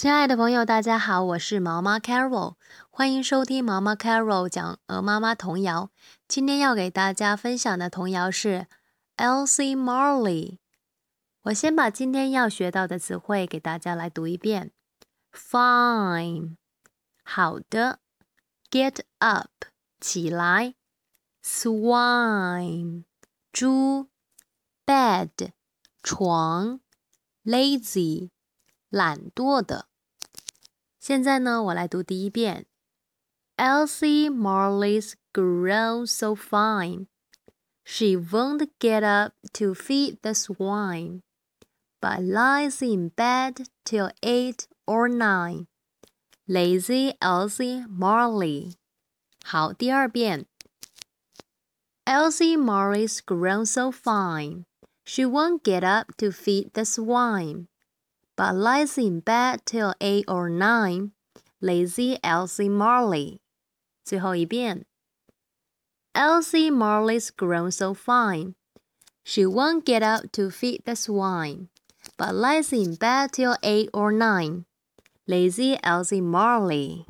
亲爱的朋友，大家好，我是毛妈 Carol，欢迎收听毛妈 Carol 讲鹅妈妈童谣。今天要给大家分享的童谣是 Elsie Marley。我先把今天要学到的词汇给大家来读一遍。：Fine，好的。；Get up，起来。；Swine，猪。；Bed，床。；Lazy，懒惰的。现在呢，我来读第一遍。Elsie Marley's grown so fine, she won't get up to feed the swine, but lies in bed till eight or nine. Lazy Elsie Marley. 好，第二遍。Elsie Marley's grown so fine, she won't get up to feed the swine but lies in bed till eight or nine. Lazy Elsie Marley. 最后一遍。Elsie Marley's grown so fine. She won't get up to feed the swine, but lies in bed till eight or nine. Lazy Elsie Marley.